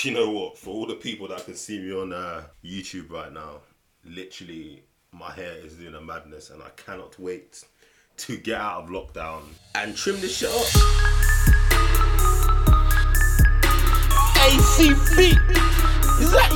Do you know what? For all the people that can see me on uh, YouTube right now, literally my hair is doing a madness, and I cannot wait to get out of lockdown and trim this shit up. ACB. Is that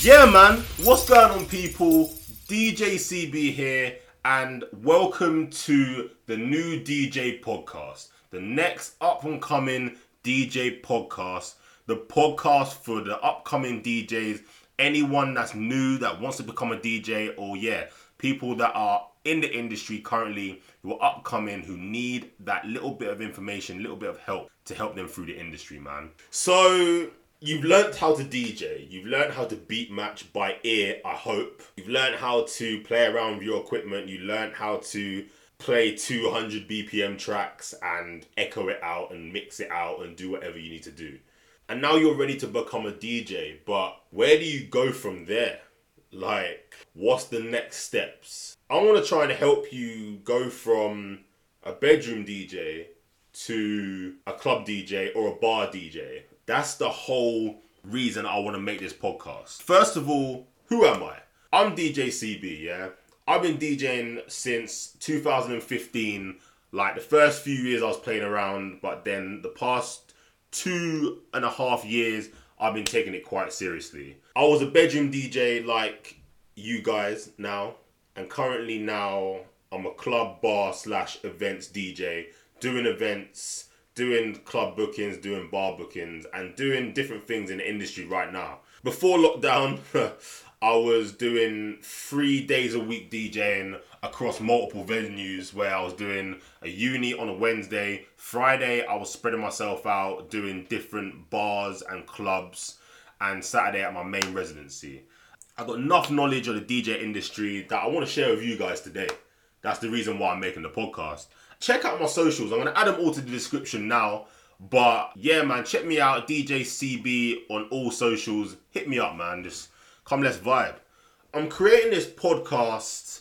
you, Yeah, yeah? man. What's going on, people? DJ CB here, and welcome to the new DJ podcast, the next up and coming DJ podcast, the podcast for the upcoming DJs, anyone that's new that wants to become a DJ, or yeah, people that are in the industry currently who are upcoming who need that little bit of information, little bit of help to help them through the industry, man. So you've learned how to DJ, you've learned how to beat match by ear, I hope. You've learned how to play around with your equipment, you learned how to play 200 BPM tracks and echo it out and mix it out and do whatever you need to do. And now you're ready to become a DJ, but where do you go from there? Like, what's the next steps? I want to try and help you go from a bedroom DJ to a club DJ or a bar DJ. That's the whole reason I want to make this podcast. First of all, who am I? I'm DJ CB, yeah? I've been DJing since 2015. Like the first few years I was playing around, but then the past two and a half years I've been taking it quite seriously. I was a bedroom DJ like you guys now, and currently now I'm a club bar slash events DJ, doing events, doing club bookings, doing bar bookings, and doing different things in the industry right now. Before lockdown, I was doing three days a week DJing across multiple venues where I was doing a uni on a Wednesday. Friday, I was spreading myself out doing different bars and clubs, and Saturday at my main residency. I got enough knowledge of the DJ industry that I want to share with you guys today. That's the reason why I'm making the podcast. Check out my socials. I'm going to add them all to the description now. But yeah, man, check me out, DJ CB on all socials. Hit me up, man. Just come, let's vibe. I'm creating this podcast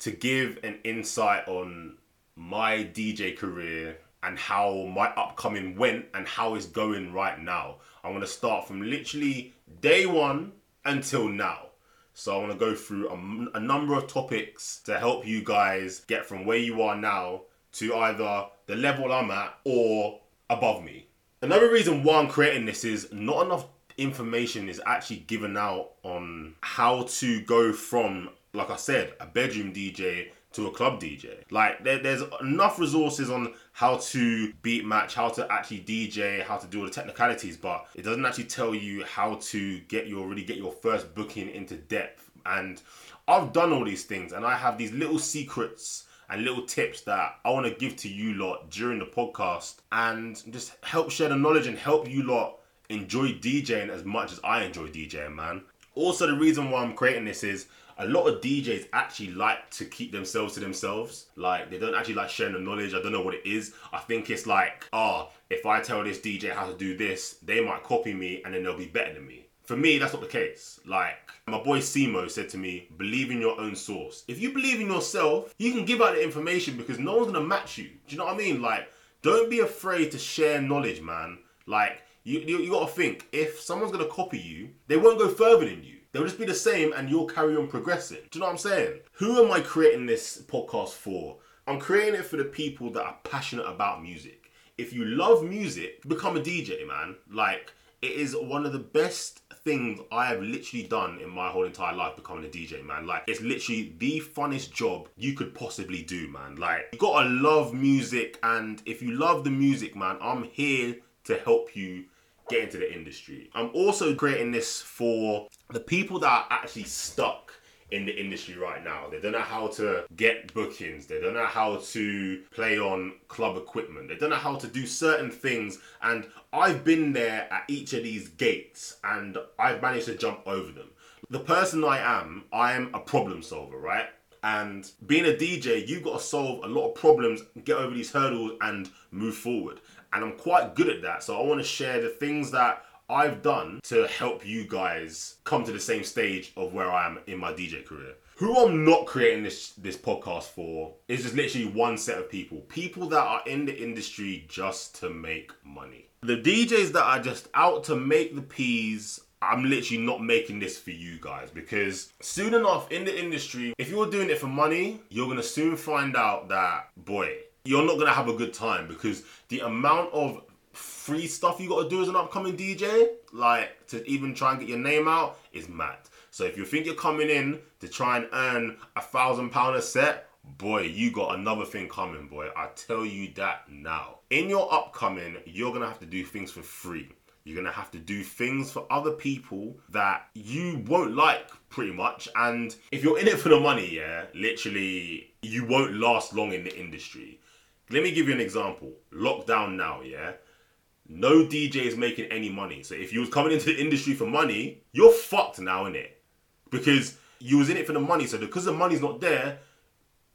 to give an insight on my DJ career and how my upcoming went and how it's going right now. I'm to start from literally day one until now. So I want to go through a, a number of topics to help you guys get from where you are now to either the level I'm at or above me. Another reason why I'm creating this is not enough information is actually given out on how to go from, like I said, a bedroom DJ to a club DJ. Like there, there's enough resources on how to beat match, how to actually DJ, how to do all the technicalities, but it doesn't actually tell you how to get your really get your first booking into depth. And I've done all these things, and I have these little secrets and little tips that I want to give to you lot during the podcast, and just help share the knowledge and help you lot enjoy DJing as much as I enjoy DJing, man. Also, the reason why I'm creating this is a lot of DJs actually like to keep themselves to themselves. Like they don't actually like sharing the knowledge. I don't know what it is. I think it's like, oh, if I tell this DJ how to do this, they might copy me and then they'll be better than me. For me, that's not the case. Like my boy Simo said to me, believe in your own source. If you believe in yourself, you can give out the information because no one's gonna match you. Do you know what I mean? Like, don't be afraid to share knowledge, man. Like, you, you, you gotta think, if someone's gonna copy you, they won't go further than you. They'll just be the same and you'll carry on progressing. Do you know what I'm saying? Who am I creating this podcast for? I'm creating it for the people that are passionate about music. If you love music, become a DJ, man. Like, it is one of the best things I have literally done in my whole entire life becoming a DJ, man. Like, it's literally the funnest job you could possibly do, man. Like, you gotta love music, and if you love the music, man, I'm here to help you get into the industry. I'm also creating this for the people that are actually stuck in the industry right now. They don't know how to get bookings. They don't know how to play on club equipment. They don't know how to do certain things. And I've been there at each of these gates and I've managed to jump over them. The person I am, I am a problem solver, right? And being a DJ, you've got to solve a lot of problems, get over these hurdles, and move forward. And I'm quite good at that. So I want to share the things that I've done to help you guys come to the same stage of where I am in my DJ career. Who I'm not creating this this podcast for is just literally one set of people. People that are in the industry just to make money. The DJs that are just out to make the peas I'm literally not making this for you guys because soon enough in the industry, if you're doing it for money, you're gonna soon find out that boy, you're not gonna have a good time because the amount of free stuff you gotta do as an upcoming DJ, like to even try and get your name out, is mad. So if you think you're coming in to try and earn a thousand pound a set, boy, you got another thing coming, boy. I tell you that now. In your upcoming, you're gonna have to do things for free. You're gonna have to do things for other people that you won't like pretty much. And if you're in it for the money, yeah, literally, you won't last long in the industry. Let me give you an example. Lockdown now, yeah. No DJ is making any money. So if you was coming into the industry for money, you're fucked now, innit? Because you was in it for the money. So because the money's not there,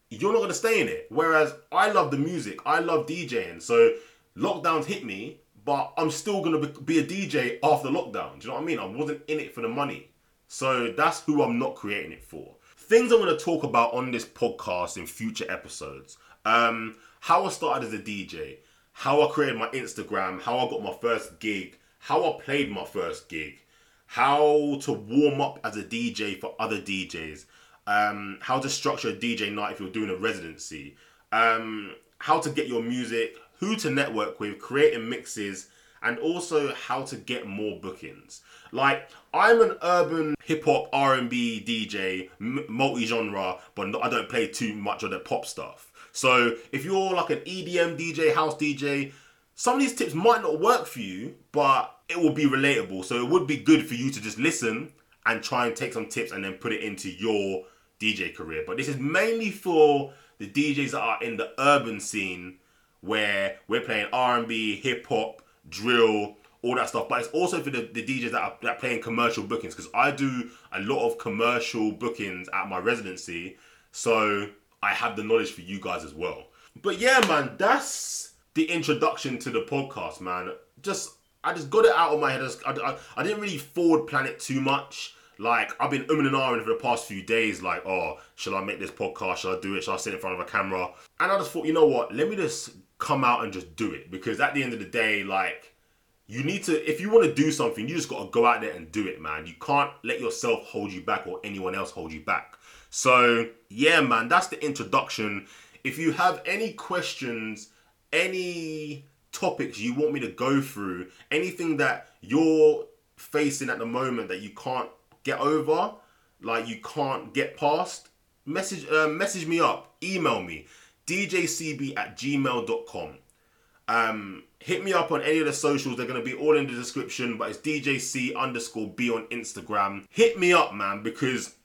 you're not gonna stay in it. Whereas I love the music, I love DJing. So lockdowns hit me, but I'm still gonna be a DJ after lockdown. Do you know what I mean? I wasn't in it for the money, so that's who I'm not creating it for. Things I'm gonna talk about on this podcast in future episodes. Um, how I started as a DJ, how I created my Instagram, how I got my first gig, how I played my first gig, how to warm up as a DJ for other DJs, um, how to structure a DJ night if you're doing a residency, um, how to get your music who to network with, creating mixes, and also how to get more bookings. Like I'm an urban hip hop R&B DJ, m- multi-genre, but I don't play too much of the pop stuff. So if you're like an EDM DJ, house DJ, some of these tips might not work for you, but it will be relatable. So it would be good for you to just listen and try and take some tips and then put it into your DJ career. But this is mainly for the DJs that are in the urban scene where we're playing R&B, hip hop, drill, all that stuff. But it's also for the, the DJs that are, that are playing commercial bookings because I do a lot of commercial bookings at my residency. So I have the knowledge for you guys as well. But yeah, man, that's the introduction to the podcast, man. Just I just got it out of my head. I, I, I didn't really forward plan it too much. Like I've been umming and ahhing for the past few days. Like, oh, shall I make this podcast? Shall I do it? Shall I sit in front of a camera? And I just thought, you know what? Let me just come out and just do it because at the end of the day, like you need to if you want to do something, you just got to go out there and do it, man. You can't let yourself hold you back or anyone else hold you back. So, yeah, man, that's the introduction. If you have any questions, any topics you want me to go through, anything that you're facing at the moment that you can't get over, like you can't get past, message uh, message me up, email me djcb at gmail.com. Um, hit me up on any of the socials. They're going to be all in the description, but it's DJC underscore B on Instagram. Hit me up, man, because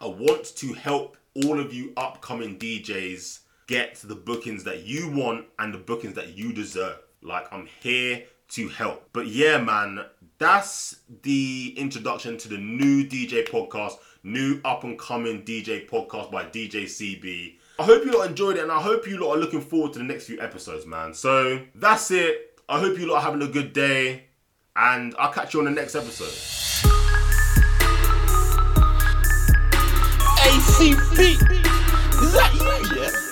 I want to help all of you upcoming DJs get the bookings that you want and the bookings that you deserve. Like, I'm here to help. But yeah, man, that's the introduction to the new DJ podcast, new up and coming DJ podcast by DJ CB. I hope you lot enjoyed it and I hope you lot are looking forward to the next few episodes, man. So that's it. I hope you lot are having a good day and I'll catch you on the next episode. ACB! Is that you, yeah?